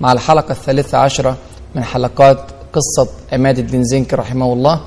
مع الحلقة الثالثة عشرة من حلقات قصة عماد الدين زنكي رحمه الله.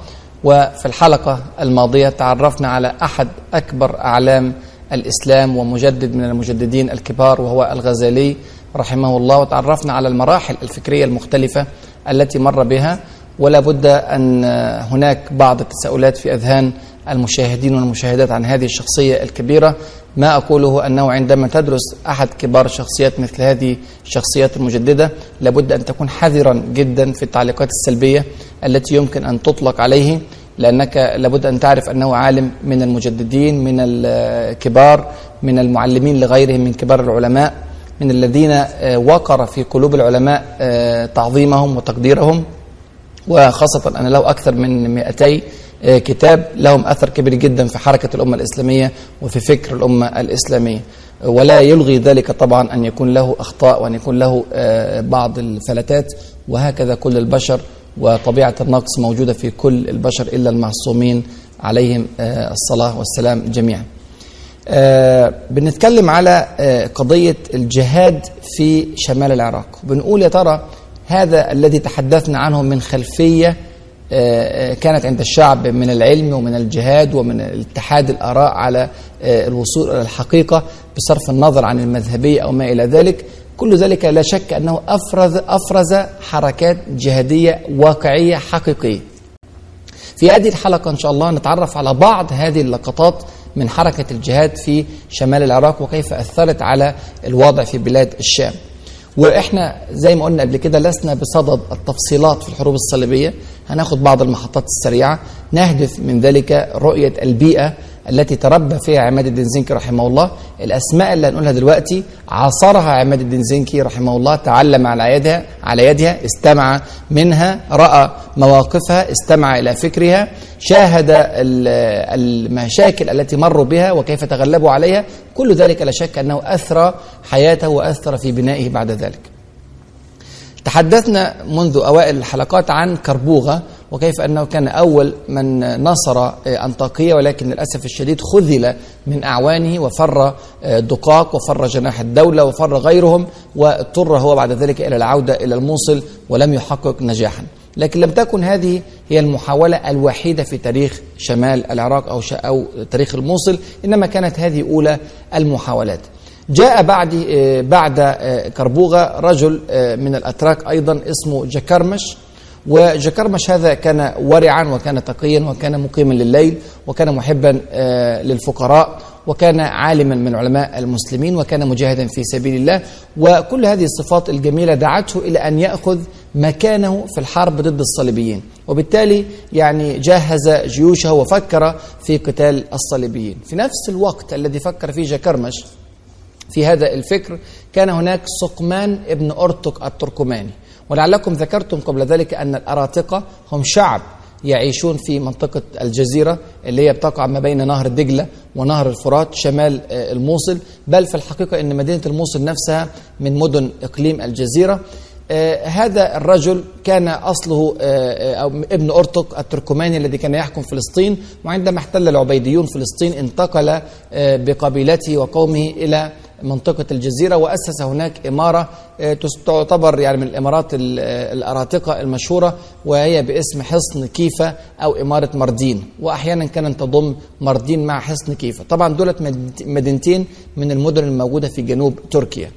وفي الحلقة الماضية تعرفنا على أحد أكبر أعلام الإسلام ومجدد من المجددين الكبار وهو الغزالي رحمه الله. وتعرفنا على المراحل الفكرية المختلفة التي مر بها. ولا بد أن هناك بعض التساؤلات في أذهان المشاهدين والمشاهدات عن هذه الشخصية الكبيرة. ما أقوله أنه عندما تدرس أحد كبار شخصيات مثل هذه الشخصيات المجددة لابد أن تكون حذرا جدا في التعليقات السلبية التي يمكن أن تطلق عليه لأنك لابد أن تعرف أنه عالم من المجددين من الكبار من المعلمين لغيرهم من كبار العلماء من الذين وقر في قلوب العلماء تعظيمهم وتقديرهم. وخاصة أن له أكثر من 200 كتاب لهم أثر كبير جدا في حركة الأمة الإسلامية وفي فكر الأمة الإسلامية. ولا يلغي ذلك طبعا أن يكون له أخطاء وأن يكون له بعض الفلتات. وهكذا كل البشر وطبيعة النقص موجودة في كل البشر إلا المعصومين عليهم الصلاة والسلام جميعا. بنتكلم على قضية الجهاد في شمال العراق. بنقول يا ترى هذا الذي تحدثنا عنه من خلفية كانت عند الشعب من العلم ومن الجهاد ومن اتحاد الآراء على الوصول إلى الحقيقة بصرف النظر عن المذهبية أو ما إلى ذلك. كل ذلك لا شك أنه أفرز, أفرز حركات جهادية واقعية حقيقية. في هذه الحلقة إن شاء الله نتعرف على بعض هذه اللقطات من حركة الجهاد في شمال العراق وكيف أثرت على الوضع في بلاد الشام. وإحنا زي ما قلنا قبل كده لسنا بصدد التفصيلات في الحروب الصليبية. هناخد بعض المحطات السريعة. نهدف من ذلك رؤية البيئة التي تربى فيها عماد الدين زنكي رحمه الله. الأسماء اللي هنقولها دلوقتي عاصرها عماد الدين زنكي رحمه الله تعلم على يدها على يدها استمع منها رأى مواقفها استمع إلى فكرها شاهد المشاكل التي مروا بها وكيف تغلبوا عليها. كل ذلك لا شك أنه اثرى حياته وأثر في بنائه بعد ذلك. تحدثنا منذ أوائل الحلقات عن كربوغة وكيف أنه كان أول من نصر أنطاكية ولكن للأسف الشديد خذل من أعوانه وفر دقاق وفر جناح الدولة وفر غيرهم واضطر هو بعد ذلك إلى العودة إلى الموصل ولم يحقق نجاحا. لكن لم تكن هذه هي المحاولة الوحيدة في تاريخ شمال العراق أو أو تاريخ الموصل إنما كانت هذه أولى المحاولات. جاء بعد بعد كربوغة رجل من الأتراك أيضا اسمه جكرمش وجكرمش هذا كان ورعا وكان تقيا وكان مقيما لليل وكان محبا للفقراء وكان عالما من علماء المسلمين وكان مجاهدا في سبيل الله. وكل هذه الصفات الجميلة دعته إلى أن يأخذ مكانه في الحرب ضد الصليبيين. وبالتالي يعني جهز جيوشه وفكر في قتال الصليبيين. في نفس الوقت الذي فكر فيه جكرمش في هذا الفكر كان هناك سقمان ابن أرتك التركماني. ولعلكم ذكرتم قبل ذلك أن الأراتقة هم شعب يعيشون في منطقة الجزيرة اللي هي بتقع ما بين نهر دجلة ونهر الفرات شمال الموصل. بل في الحقيقة أن مدينة الموصل نفسها من مدن إقليم الجزيرة. آه هذا الرجل كان أصله آه أو ابن أرتك التركماني الذي كان يحكم فلسطين. وعندما احتل العبيديون فلسطين انتقل آه بقبيلته وقومه إلى منطقة الجزيرة وأسس هناك إمارة تعتبر يعني من الإمارات الأراتقة المشهورة وهي باسم حصن كيفة أو إمارة مردين. وأحيانا كانت تضم مردين مع حصن كيفة طبعا دولت مدينتين من المدن الموجودة في جنوب تركيا.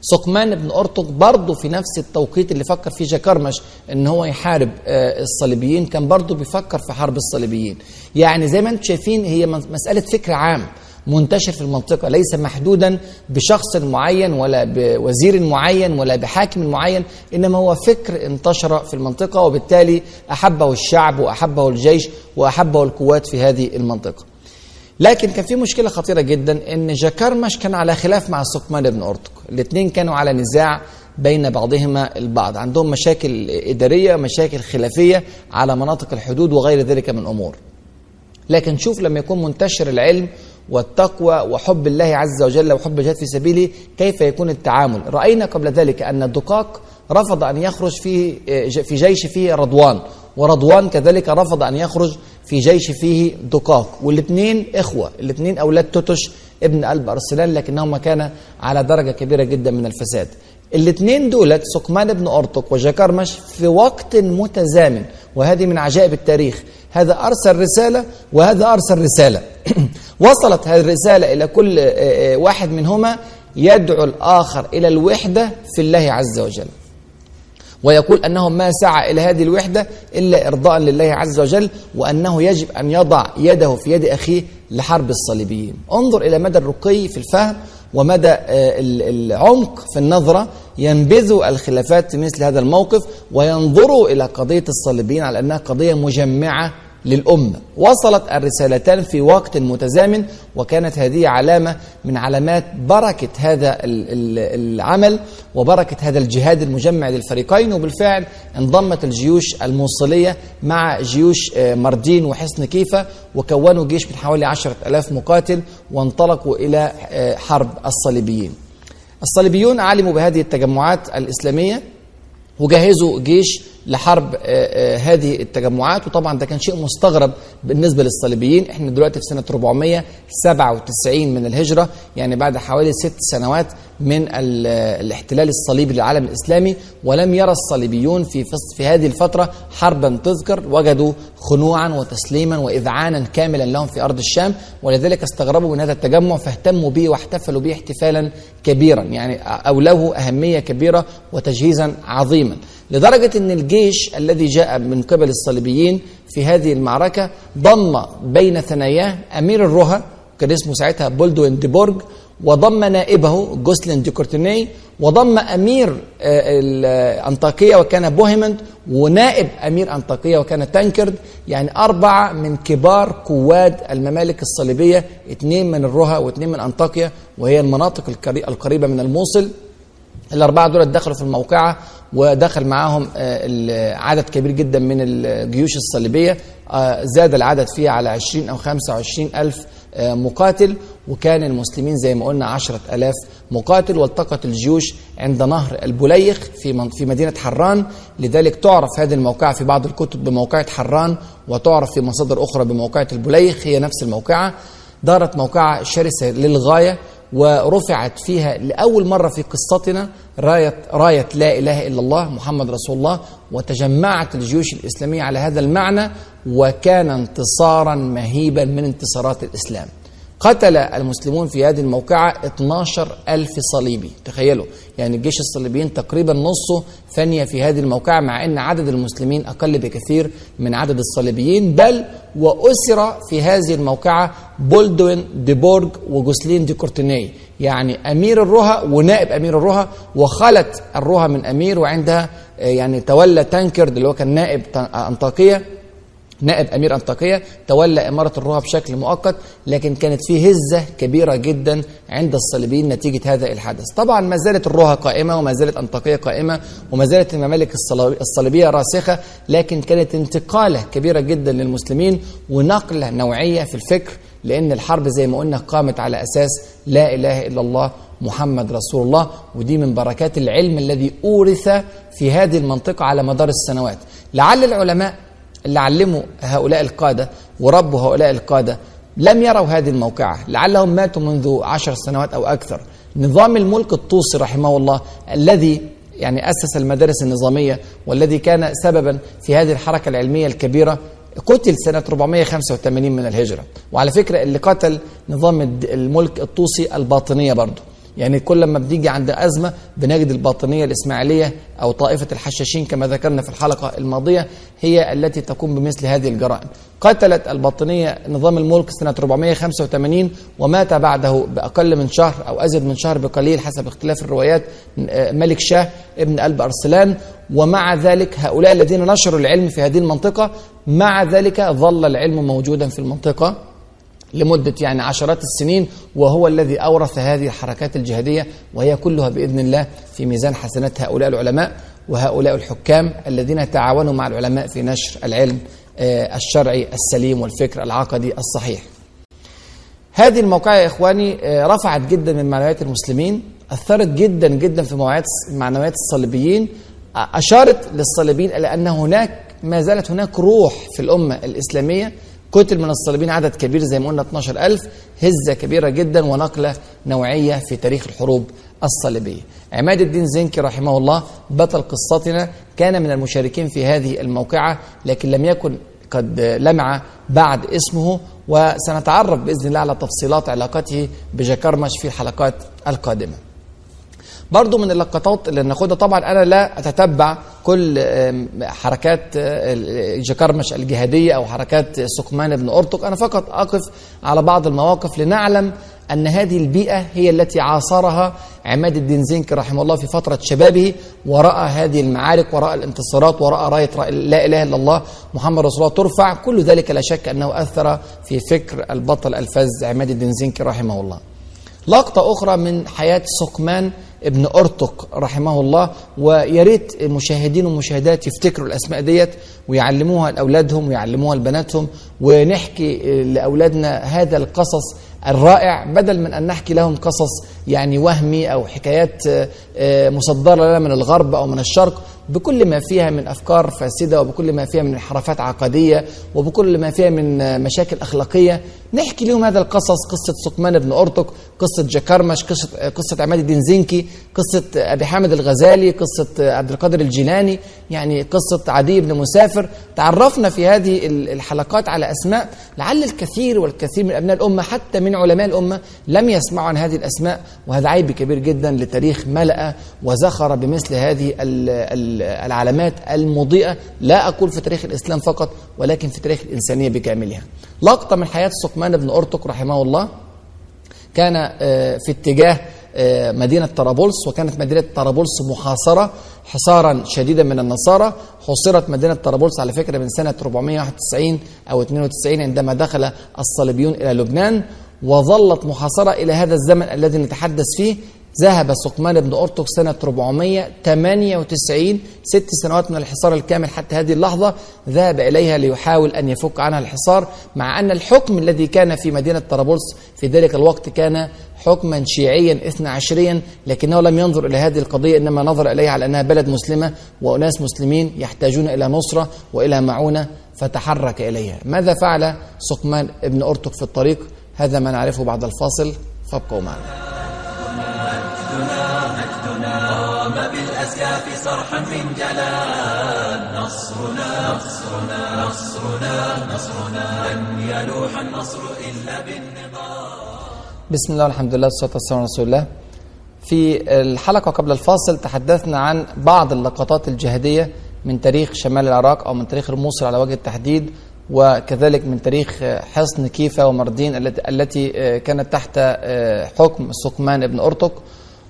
سقمان بن أرطق برضه في نفس التوقيت اللي فكر فيه جاكرمش إن هو يحارب الصليبيين كان برضه بيفكر في حرب الصليبيين. يعني زي ما أنتم شايفين هي مسألة فكر عام. منتشر في المنطقة ليس محدودا بشخص معين ولا بوزير معين ولا بحاكم معين إنما هو فكر انتشر في المنطقة وبالتالي أحبه الشعب وأحبه الجيش وأحبه القوات في هذه المنطقة. لكن كان في مشكلة خطيرة جدا إن جاكرمش كان على خلاف مع سقمان بن أرطق الاثنين كانوا على نزاع بين بعضهما البعض. عندهم مشاكل إدارية مشاكل خلافية على مناطق الحدود وغير ذلك من أمور. لكن شوف لما يكون منتشر العلم والتقوى وحب الله عز وجل وحب الجهاد في سبيله كيف يكون التعامل؟ رأينا قبل ذلك أن الدقاق رفض أن يخرج في في جيش فيه رضوان ورضوان كذلك رفض أن يخرج في جيش فيه دقاق. والاثنين إخوة الاثنين أولاد توتش ابن ألب أرسلان لكنهما كان على درجة كبيرة جدا من الفساد. الاثنين دولت سقمان بن أرطق وجاكرمش في وقت متزامن وهذه من عجائب التاريخ. هذا أرسل رسالة وهذا أرسل رسالة. وصلت هذه الرسالة إلى كل واحد منهما يدعو الآخر إلى الوحدة في الله عز وجل. ويقول أنه ما سعى إلى هذه الوحدة إلا إرضاء لله عز وجل وأنه يجب أن يضع يده في يد أخيه لحرب الصليبيين. انظر إلى مدى الرقي في الفهم ومدى العمق في النظرة ينبذوا الخلافات في مثل هذا الموقف وينظروا إلى قضية الصليبيين على أنها قضية مجمعة للأمة وصلت الرسالتان في وقت متزامن وكانت هذه علامة من علامات بركة هذا العمل وبركة هذا الجهاد المجمع للفريقين. وبالفعل انضمت الجيوش الموصلية مع جيوش مردين وحصن كيفة وكونوا جيش من حوالي عشرة ألاف مقاتل وانطلقوا إلى حرب الصليبيين. الصليبيون علموا بهذه التجمعات الإسلامية وجهزوا جيش لحرب هذه التجمعات. وطبعا ده كان شيء مستغرب بالنسبة للصليبيين. إحنا دلوقتي في سنة 497 من الهجرة يعني بعد حوالي ست سنوات من الاحتلال الصليبي للعالم الإسلامي. ولم يرى الصليبيون في في هذه الفترة حربا تذكر وجدوا خنوعا وتسليما واذعانا كاملا لهم في أرض الشام. ولذلك استغربوا من هذا التجمع فاهتموا به واحتفلوا به احتفالا كبيرا. يعني اوله أهمية كبيرة وتجهيزا عظيما. لدرجة أن الجيش الذي جاء من قبل الصليبيين في هذه المعركة ضم بين ثناياه أمير الرها كان اسمه ساعتها بولدوين ديبورج وضم نائبه جوسلين دي كورتيني وضم أمير أنطاكية وكان بوهيمند ونائب أمير أنطاكية وكان تانكرد يعني أربعة من كبار قواد الممالك الصليبية اثنين من الرها واثنين من أنطاكيا وهي المناطق القريبة من الموصل. الأربعة دول دخلوا في الموقعة ودخل معاهم عدد كبير جدا من الجيوش الصليبية زاد العدد فيها على 20 أو 25 ألف مقاتل. وكان المسلمين زي ما قلنا عشرة ألاف مقاتل والتقت الجيوش عند نهر البليخ في في مدينة حران. لذلك تعرف هذه الموقعة في بعض الكتب بموقعة حران وتعرف في مصادر أخرى بموقعة البليخ هي نفس الموقعة. دارت موقعة شرسة للغاية. ورفعت فيها لأول مرة في قصتنا راية, راية لا إله إلا الله محمد رسول الله وتجمعت الجيوش الإسلامية على هذا المعنى وكان انتصارا مهيبا من انتصارات الإسلام. قتل المسلمون في هذه الموقعة 12 ألف صليبي. تخيلوا. يعني الجيش الصليبيين تقريبا نصه فني في هذه الموقعة مع أن عدد المسلمين أقل بكثير من عدد الصليبيين. بل وأسر في هذه الموقعة بولدوين ديبورج وجوسلين دي كورتيني. يعني أمير الرها ونائب أمير الرها وخلت الرها من أمير وعندها يعني تولى تانكرد اللي هو كان نائب أنطاكية. نائب أمير أنطاكية تولى إمارة الرها بشكل مؤقت لكن كانت في هزة كبيرة جدا عند الصليبيين نتيجة هذا الحدث. طبعا ما زالت الرها قائمة وما زالت أنطاكية قائمة وما زالت الممالك الصليبية راسخة لكن كانت انتقالة كبيرة جدا للمسلمين ونقلة نوعية في الفكر لأن الحرب زي ما قلنا قامت على أساس لا إله إلا الله محمد رسول الله ودي من بركات العلم الذي أورث في هذه المنطقة على مدار السنوات. لعل العلماء اللي علموا هؤلاء القادة وربوا هؤلاء القادة لم يروا هذه الموقعة. لعلهم ماتوا منذ عشر سنوات أو أكثر. نظام الملك الطوسي رحمه الله الذي يعني أسس المدارس النظامية والذي كان سببا في هذه الحركة العلمية الكبيرة قتل سنة 485 من الهجرة. وعلى فكرة اللي قتل نظام الملك الطوسي الباطنية برضه يعني كل ما بنيجي عند أزمة بنجد الباطنية الإسماعيلية أو طائفة الحشاشين كما ذكرنا في الحلقة الماضية هي التي تقوم بمثل هذه الجرائم. قتلت الباطنية نظام الملك سنة 485 ومات بعده بأقل من شهر أو أزيد من شهر بقليل حسب اختلاف الروايات ملك شاه ابن ألب أرسلان. ومع ذلك هؤلاء الذين نشروا العلم في هذه المنطقة مع ذلك ظل العلم موجودا في المنطقة. لمدة يعني عشرات السنين وهو الذي أورث هذه الحركات الجهادية وهي كلها بإذن الله في ميزان حسنات هؤلاء العلماء وهؤلاء الحكام الذين تعاونوا مع العلماء في نشر العلم آه، الشرعي السليم والفكر العقدي الصحيح. هذه الموقعة يا إخواني آه، رفعت جدا من معنويات المسلمين أثرت جدا جدا في معنويات الصليبيين أشارت للصليبيين إلى أن هناك ما زالت هناك روح في الأمة الإسلامية قتل من الصليبيين عدد كبير زي ما قلنا 12000 هزة كبيرة جدا ونقلة نوعية في تاريخ الحروب الصليبية. عماد الدين زنكي رحمه الله بطل قصتنا كان من المشاركين في هذه الموقعة لكن لم يكن قد لمع بعد اسمه وسنتعرف بإذن الله على تفصيلات علاقته بجكرمش في الحلقات القادمة. برضو من اللقطات اللي ناخدها طبعا أنا لا أتتبع كل حركات آه، جكرمش الجهادية أو حركات سقمان بن ارطق أنا فقط أقف على بعض المواقف لنعلم أن هذه البيئة هي التي عاصرها عماد الدين زنكي رحمه الله في فترة شبابه وراى هذه المعارك وراى الانتصارات وراى راية لا إله إلا الله محمد رسول الله. ترفع كل ذلك لا شك أنه أثر في فكر البطل الفذ عماد الدين زنكي رحمه الله. لقطة أخرى من حياة سقمان ابن أرطق رحمه الله ويا ريت المشاهدين والمشاهدات يفتكروا الأسماء ديت ويعلموها لأولادهم ويعلموها لبناتهم ونحكي لأولادنا هذا القصص الرائع بدل من أن نحكي لهم قصص يعني وهمي أو حكايات آه، آه، مصدرة لنا من الغرب أو من الشرق بكل ما فيها من أفكار فاسدة وبكل ما فيها من انحرافات عقدية وبكل ما فيها من مشاكل أخلاقية نحكي لهم هذا القصص قصة سقمان بن أرطق قصة جكرمش قصة, آه، قصة عماد الدين زنكي قصة آه، أبي حامد الغزالي قصة آه، عبد القادر الجيلاني يعني قصة عدي بن مسافر. تعرفنا في هذه ال- الحلقات على أسماء لعل الكثير والكثير من أبناء الأمة حتى من علماء الأمة لم يسمعوا عن هذه الأسماء. وهذا عيب كبير جدا لتاريخ ملأ وزخر بمثل هذه ال- ال- العلامات المضيئة. لا أقول في تاريخ الإسلام فقط ولكن في تاريخ الإنسانية بكاملها. لقطة من حياة سقمان بن أرطق رحمه الله. كان آه، في اتجاه آه، مدينة طرابلس وكانت مدينة طرابلس محاصرة حصارا شديدا من النصارى. حصرت مدينة طرابلس على فكرة من سنة 491 أو 92 عندما دخل الصليبيون إلى لبنان وظلت محاصرة إلى هذا الزمن الذي نتحدث فيه ذهب سقمان بن أرطق سنة 498 ست سنوات من الحصار الكامل حتى هذه اللحظة ذهب إليها ليحاول أن يفك عنها الحصار مع أن الحكم الذي كان في مدينة طرابلس في ذلك الوقت كان حكما شيعيا اثنا عشريا لكنه لم ينظر إلى هذه القضية إنما نظر إليها على أنها بلد مسلمة وأناس مسلمين يحتاجون إلى نصرة وإلى معونة فتحرك إليها. ماذا فعل سقمان بن أرطق في الطريق؟ هذا ما نعرفه بعد الفاصل. فابقوا معنا. بالأسياف صرحا من جلال. نصرنا نصرنا نصرنا نصرنا. لن يلوح النصر إلا بالنضال بسم الله والحمد لله والصلاة والسلام على رسول الله. في الحلقة قبل الفاصل تحدثنا عن بعض اللقطات الجهادية من تاريخ شمال العراق أو من تاريخ الموصل على وجه التحديد وكذلك من تاريخ حصن كيفا ومردين التي كانت تحت حكم سقمان بن أرطق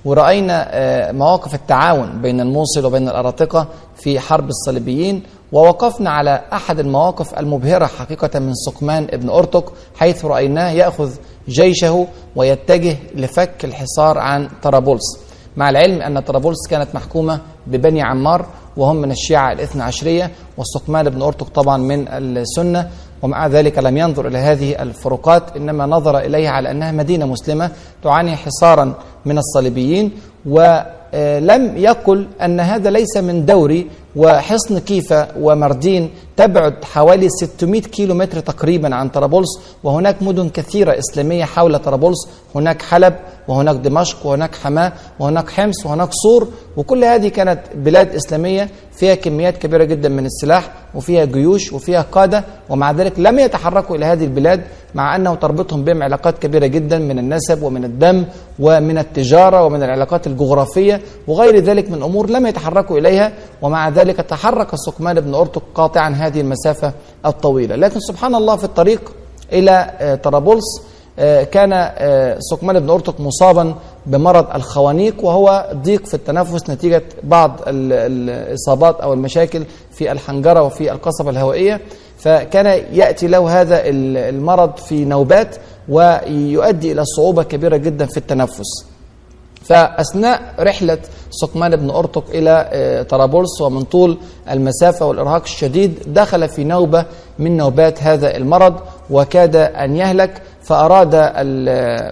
ورأينا آه، مواقف التعاون بين الموصل وبين الأراطقة في حرب الصليبيين ووقفنا على أحد المواقف المبهرة حقيقة من سقمان بن أرطق حيث رأيناه يأخذ جيشه ويتجه لفك الحصار عن طرابلس. مع العلم أن طرابلس كانت محكومة ببني عمار وهم من الشيعة الاثنى عشرية والسقمان بن أرطق طبعا من السنة. ومع ذلك لم ينظر إلى هذه الفروقات إنما نظر إليها على أنها مدينة مسلمة تعاني حصارا من الصليبيين ولم يقل أن هذا ليس من دوري وحصن كيفا ومردين تبعد حوالي 600 كيلو متر تقريبا عن طرابلس وهناك مدن كثيرة إسلامية حول طرابلس. هناك حلب وهناك دمشق وهناك حماة وهناك حمص وهناك صور. وكل هذه كانت بلاد إسلامية فيها كميات كبيرة جدا من السلاح وفيها جيوش وفيها قادة ومع ذلك لم يتحركوا إلى هذه البلاد مع أنه تربطهم بهم علاقات كبيرة جدا من النسب ومن الدم ومن التجارة ومن العلاقات الجغرافية وغير ذلك من أمور لم يتحركوا إليها. ومع ذلك تحرك سقمان بن أرطق قاطعا هذه المسافة الطويلة. لكن سبحان الله في الطريق إلى آه، طرابلس آه، كان آه، سقمان بن أرطق مصابا بمرض الخوانيق وهو ضيق في التنفس نتيجة بعض ال- الإصابات أو المشاكل في الحنجرة وفي القصبة الهوائية. فكان يأتي له هذا ال- المرض في نوبات ويؤدي إلى صعوبة كبيرة جدا في التنفس. فأثناء رحلة سقمان بن أرطق إلى آه، طرابلس ومن طول المسافة والإرهاق الشديد دخل في نوبة من نوبات هذا المرض وكاد أن يهلك فأراد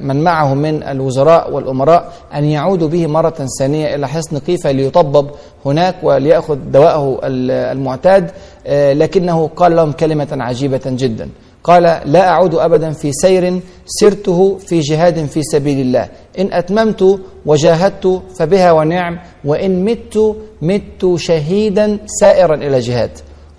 من معه من الوزراء والأمراء أن يعودوا به مرة ثانية إلى حصن قيفة ليطبب هناك وليأخذ دواءه ال- المعتاد آه، لكنه قال لهم كلمة عجيبة جدا. قال لا أعود أبدا في سير سرته في جهاد في سبيل الله. إن أتممت وجاهدت فبها ونعم وإن مت مت شهيدا سائرا إلى جهاد.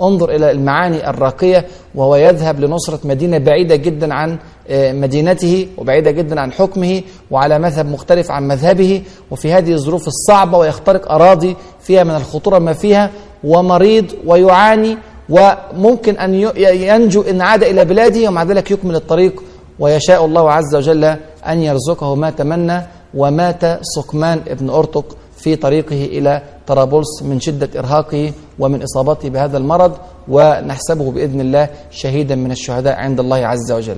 انظر إلى المعاني الراقية وهو يذهب لنصرة مدينة بعيدة جدا عن آه، مدينته وبعيدة جدا عن حكمه وعلى مذهب مختلف عن مذهبه وفي هذه الظروف الصعبة ويخترق أراضي فيها من الخطورة ما فيها ومريض ويعاني وممكن أن ينجو إن عاد إلى بلاده ومع ذلك يكمل الطريق. ويشاء الله عز وجل أن يرزقه ما تمنى ومات سقمان ابن أرطق في طريقه إلى طرابلس من شدة إرهاقه ومن إصابته بهذا المرض ونحسبه بإذن الله شهيدا من الشهداء عند الله عز وجل.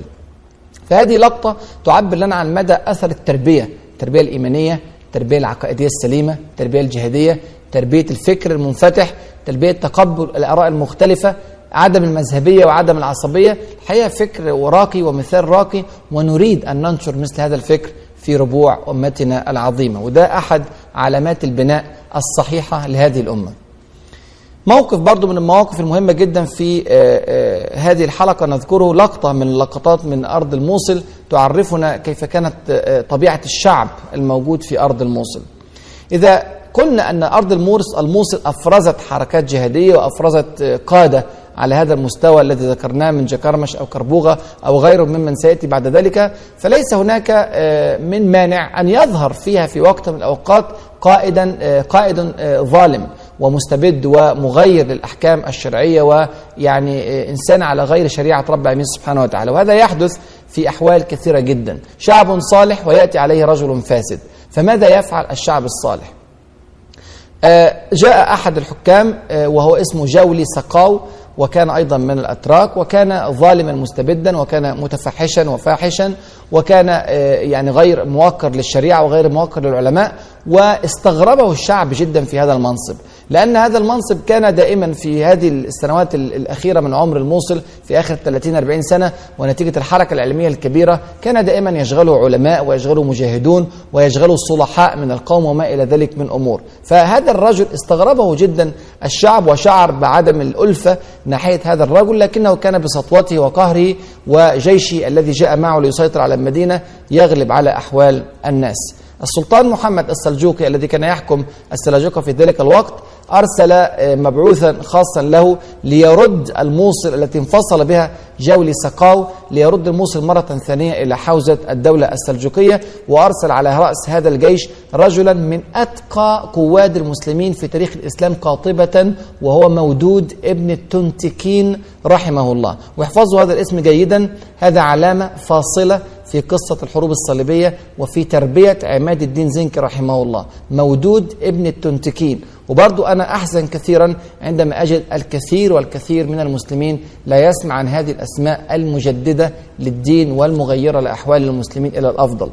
فهذه لقطة تعبر لنا عن مدى أثر التربية التربية الإيمانية التربية العقائدية السليمة التربية الجهادية تربية الفكر المنفتح تربية تقبل الآراء المختلفة عدم المذهبية وعدم العصبية. الحقيقة فكر راقي ومثال راقي ونريد أن ننشر مثل هذا الفكر في ربوع أمتنا العظيمة. وده أحد علامات البناء الصحيحة لهذه الأمة. موقف برضو من المواقف المهمة جدا في آه، آه، هذه الحلقة. نذكره لقطة من اللقطات من أرض الموصل. تعرفنا كيف كانت آه، طبيعة الشعب الموجود في أرض الموصل. إذا قلنا أن أرض المورس الموصل أفرزت حركات جهادية وأفرزت آه، قادة على هذا المستوى الذي ذكرناه من جكرمش أو كربوغة أو غيره ممن سيأتي بعد ذلك. فليس هناك آه، من مانع أن يظهر فيها في وقت من الأوقات قائدا آه، قائد ظالم ومستبد ومغير للأحكام الشرعية ويعني إنسان على غير شريعة رب العالمين سبحانه وتعالى. وهذا يحدث في أحوال كثيرة جدا. شعب صالح ويأتي عليه رجل فاسد. فماذا يفعل الشعب الصالح؟ جاء أحد الحكام آه، وهو اسمه جولي سقاو وكان أيضا من الأتراك وكان ظالما مستبدا وكان متفحشا وفاحشا وكان آه، يعني غير موقر للشريعة وغير موقر للعلماء واستغربه الشعب جدا في هذا المنصب. لأن هذا المنصب كان دائما في هذه السنوات ال- الأخيرة من عمر الموصل في آخر 30-40 سنة ونتيجة الحركة العلمية الكبيرة كان دائما يشغله علماء ويشغله مجاهدون ويشغله الصلحاء من القوم وما إلى ذلك من أمور. فهذا الرجل استغربه جدا الشعب وشعر بعدم الألفة ناحية هذا الرجل لكنه كان بسطوته وقهره وجيشه الذي جاء معه ليسيطر على المدينة يغلب على أحوال الناس. السلطان محمد السلجوقي الذي كان يحكم السلاجقة في ذلك الوقت أرسل آه، مبعوثا خاصا له ليرد الموصل التي انفصل بها جولي سقاو ليرد الموصل مرة ثانية إلى حوزة الدولة السلجوقية وأرسل على رأس هذا الجيش رجلا من أتقى قواد المسلمين في تاريخ الإسلام قاطبة وهو مودود ابن التنتكين رحمه الله. واحفظوا هذا الاسم جيدا هذا علامة فاصلة في قصة الحروب الصليبية وفي تربية عماد الدين زنكي رحمه الله مودود ابن التنتكين. وبرضو أنا أحزن كثيرا عندما أجد الكثير والكثير من المسلمين لا يسمع عن هذه الأسماء المجددة للدين والمغيرة لأحوال المسلمين إلى الأفضل.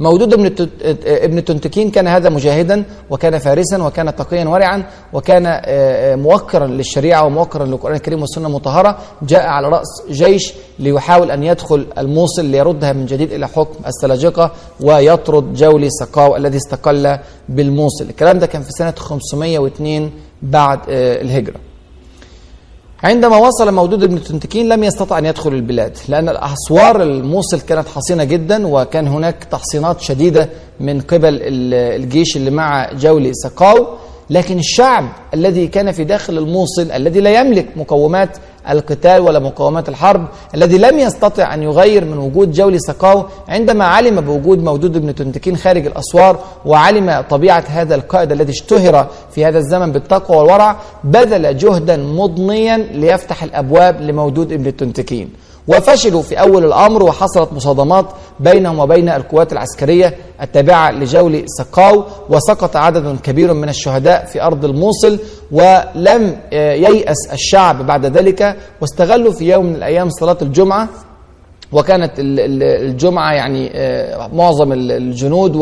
مودود ابن ابن تنتكين كان هذا مجاهدا وكان فارسا وكان تقيا ورعا وكان آه، آه، موقرا للشريعة وموقرا للقرآن الكريم والسنة المطهرة. جاء على رأس جيش ليحاول أن يدخل الموصل ليردها من جديد إلى حكم السلاجقة ويطرد جولي سقاو الذي استقل بالموصل. الكلام ده كان في سنة 502 بعد آه، الهجرة. عندما وصل مودود بن تنتكين لم يستطع أن يدخل البلاد لأن الأسوار الموصل كانت حصينة جدا وكان هناك تحصينات شديدة من قبل ال- الجيش اللي مع جولي سقاو لكن الشعب الذي كان في داخل الموصل الذي لا يملك مقومات القتال ولا مقومات الحرب الذي لم يستطع أن يغير من وجود جولي سقاو عندما علم بوجود مودود بن تنتكين خارج الأسوار وعلم طبيعة هذا القائد الذي اشتهر في هذا الزمن بالتقوى والورع بذل جهدا مضنيا ليفتح الأبواب لمودود ابن التنتكين وفشلوا في أول الأمر وحصلت مصادمات بينهم وبين القوات العسكرية التابعة لجولي سقاو وسقط عدد كبير من الشهداء في أرض الموصل ولم ييأس الشعب بعد ذلك واستغلوا في يوم من الأيام صلاة الجمعة وكانت الجمعة يعني معظم الجنود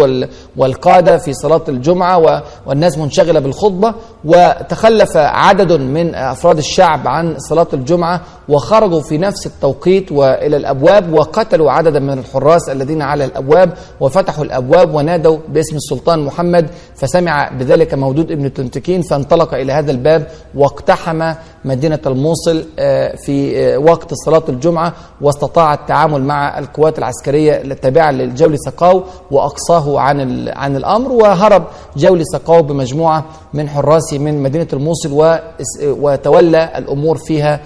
والقادة في صلاة الجمعة والناس منشغلة بالخطبة وتخلف عدد من أفراد الشعب عن صلاة الجمعة وخرجوا في نفس التوقيت وإلى الأبواب وقتلوا عددا من الحراس الذين على الأبواب وفتحوا الأبواب ونادوا باسم السلطان محمد فسمع بذلك مودود ابن تنتكين فانطلق إلى هذا الباب واقتحم مدينة الموصل في وقت صلاة الجمعة واستطاع التعامل مع القوات العسكرية التابعة لجولي سقاو وأقصاه عن عن الأمر وهرب جولي سقاو بمجموعة من حراسه من مدينة الموصل وتولى الأمور فيها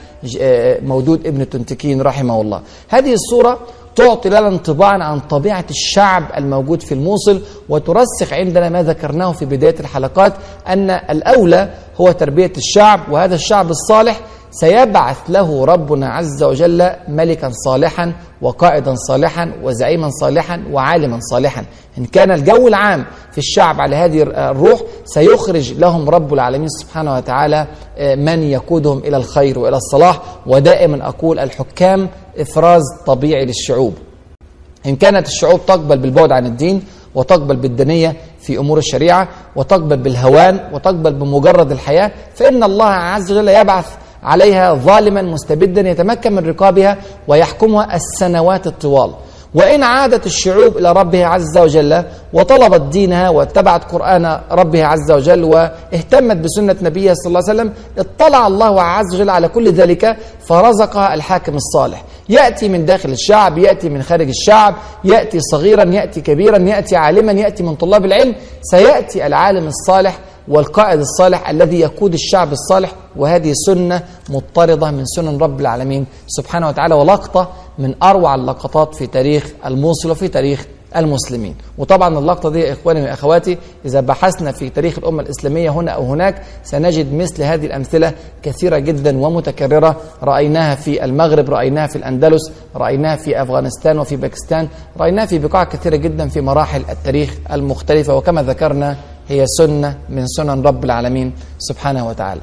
مودود ابن تنتكين رحمه الله. هذه الصورة تعطي لنا انطباعا عن طبيعة الشعب الموجود في الموصل وترسخ عندنا ما ذكرناه في بداية الحلقات أن الأولى هو تربية الشعب وهذا الشعب الصالح سيبعث له ربنا عز وجل ملكا صالحا وقائدا صالحا وزعيما صالحا وعالما صالحا. إن كان الجو العام في الشعب على هذه الروح سيخرج لهم رب العالمين سبحانه وتعالى من يقودهم إلى الخير وإلى الصلاح. ودائما أقول الحكام إفراز طبيعي للشعوب. إن كانت الشعوب تقبل بالبعد عن الدين وتقبل بالدنية في أمور الشريعة وتقبل بالهوان وتقبل بمجرد الحياة فإن الله عز وجل يبعث عليها ظالما مستبدا يتمكن من رقابها ويحكمها السنوات الطوال. وإن عادت الشعوب إلى ربها عز وجل وطلبت دينها واتبعت قرآن ربها عز وجل واهتمت بسنة نبيها صلى الله عليه وسلم اطلع الله عز وجل على كل ذلك فرزقها الحاكم الصالح. يأتي من داخل الشعب يأتي من خارج الشعب يأتي صغيرا يأتي كبيرا يأتي عالما يأتي من طلاب العلم سيأتي العالم الصالح والقائد الصالح الذي يقود الشعب الصالح وهذه سنة مضطردة من سنن رب العالمين سبحانه وتعالى ولقطة من أروع اللقطات في تاريخ الموصل وفي تاريخ المسلمين. وطبعا اللقطة دي يا إخواني وأخواتي إذا بحثنا في تاريخ الأمة الإسلامية هنا أو هناك سنجد مثل هذه الأمثلة كثيرة جدا ومتكررة. رأيناها في المغرب رأيناها في الأندلس رأيناها في أفغانستان وفي باكستان رأيناها في بقاع كثيرة جدا في مراحل التاريخ المختلفة. وكما ذكرنا هي سنة من سنن رب العالمين سبحانه وتعالى.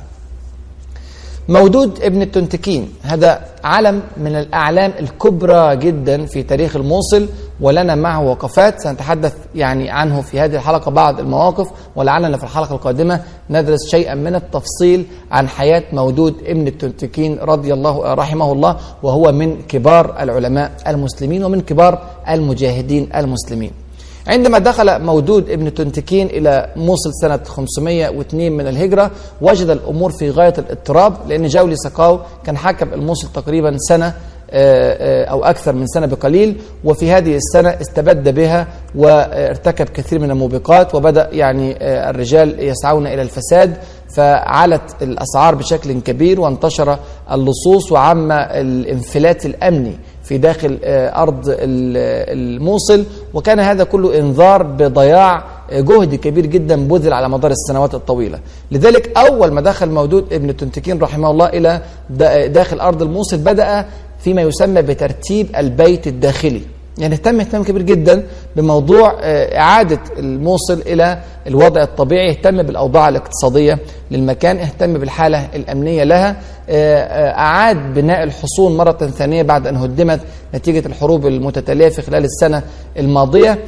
مودود ابن التنتكين. هذا علم من الأعلام الكبرى جدا في تاريخ الموصل ولنا معه وقفات سنتحدث يعني عنه في هذه الحلقة بعض المواقف ولعلنا في الحلقة القادمة ندرس شيئا من التفصيل عن حياة مودود ابن التنتكين رضي الله رحمه الله وهو من كبار العلماء المسلمين ومن كبار المجاهدين المسلمين. عندما دخل مودود ابن تنتكين إلى موصل سنة 502 من الهجرة وجد الأمور في غاية الاضطراب لأن جولي سقاو كان حكم الموصل تقريبا سنة أو أكثر من سنة بقليل وفي هذه السنة استبد بها وارتكب كثير من الموبقات وبدأ يعني الرجال يسعون إلى الفساد فعلت الأسعار بشكل كبير وانتشر اللصوص وعم الانفلات الأمني. في داخل أرض الموصل وكان هذا كله إنذار بضياع جهد كبير جدا بذل على مدار السنوات الطويلة. لذلك أول ما دخل مودود ابن تنتكين رحمه الله إلى داخل أرض الموصل بدأ فيما يسمى بترتيب البيت الداخلي. يعني اهتم اهتمام كبير جدا بموضوع إعادة الموصل إلى الوضع الطبيعي اهتم بالأوضاع الاقتصادية للمكان اهتم بالحالة الأمنية لها. أعاد بناء الحصون مرة ثانية بعد أن هدمت نتيجة الحروب المتتالية في خلال السنة الماضية.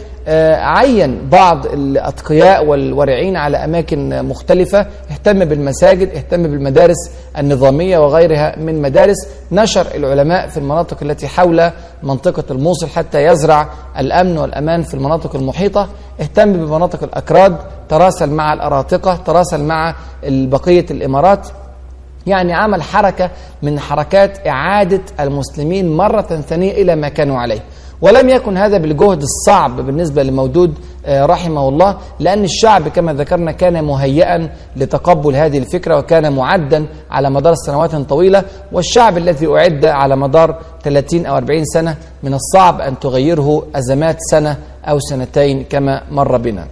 عين بعض الأتقياء والورعين على أماكن مختلفة اهتم بالمساجد اهتم بالمدارس النظامية وغيرها من مدارس. نشر العلماء في المناطق التي حول منطقة الموصل حتى يزرع الأمن والأمان في المناطق المحيطة. اهتم بمناطق الأكراد تراسل مع الأراطقة تراسل مع بقية الإمارات. يعني عمل حركة من حركات إعادة المسلمين مرة ثانية إلى ما كانوا عليه. ولم يكن هذا بالجهد الصعب بالنسبة لمودود رحمه الله لأن الشعب كما ذكرنا كان مهيئا لتقبل هذه الفكرة وكان معدا على مدار سنوات طويلة والشعب الذي أعد على مدار 30 أو 40 سنة من الصعب أن تغيره أزمات سنة أو سنتين كما مر بنا.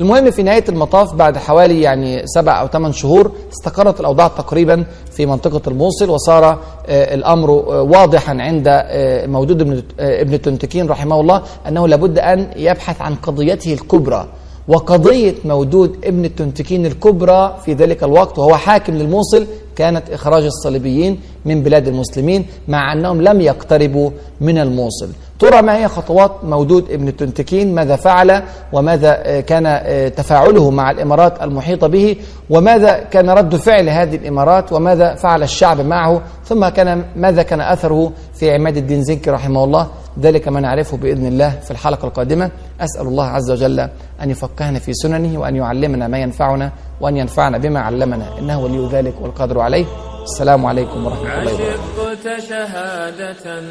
المهم في نهاية المطاف بعد حوالي يعني سبع أو ثمان شهور استقرت الأوضاع تقريبا في منطقة الموصل وصار آه، الأمر آه، واضحا عند آه، مودود ابن ابن تنتكين رحمه الله أنه لابد أن يبحث عن قضيته الكبرى وقضية مودود ابن التنتكين الكبرى في ذلك الوقت وهو حاكم للموصل كانت إخراج الصليبيين من بلاد المسلمين مع أنهم لم يقتربوا من الموصل. ترى ما هي خطوات مودود ابن التنتكين ماذا فعل؟ وماذا آه، كان آه، تفاعله مع الإمارات المحيطة به؟ وماذا كان رد فعل هذه الإمارات؟ وماذا فعل الشعب معه؟ ثم كان ماذا كان أثره في عماد الدين زنكي رحمه الله؟ ذلك ما نعرفه بإذن الله في الحلقة القادمة. أسأل الله عز وجل أن يفقهنا في سننه وأن يعلمنا ما ينفعنا وأن ينفعنا بما علمنا. إنه ولي ذلك والقدر عليه. السلام عليكم ورحمة الله وبركاته. عشقت شهادة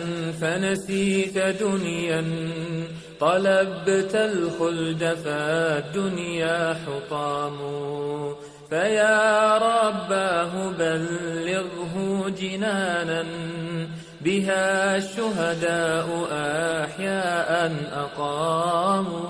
فنسيت دنيا طلبت الخلد فالدنيا حطام. فيا رباه بلغه جنانا بها الشهداء أحياء أقاموا.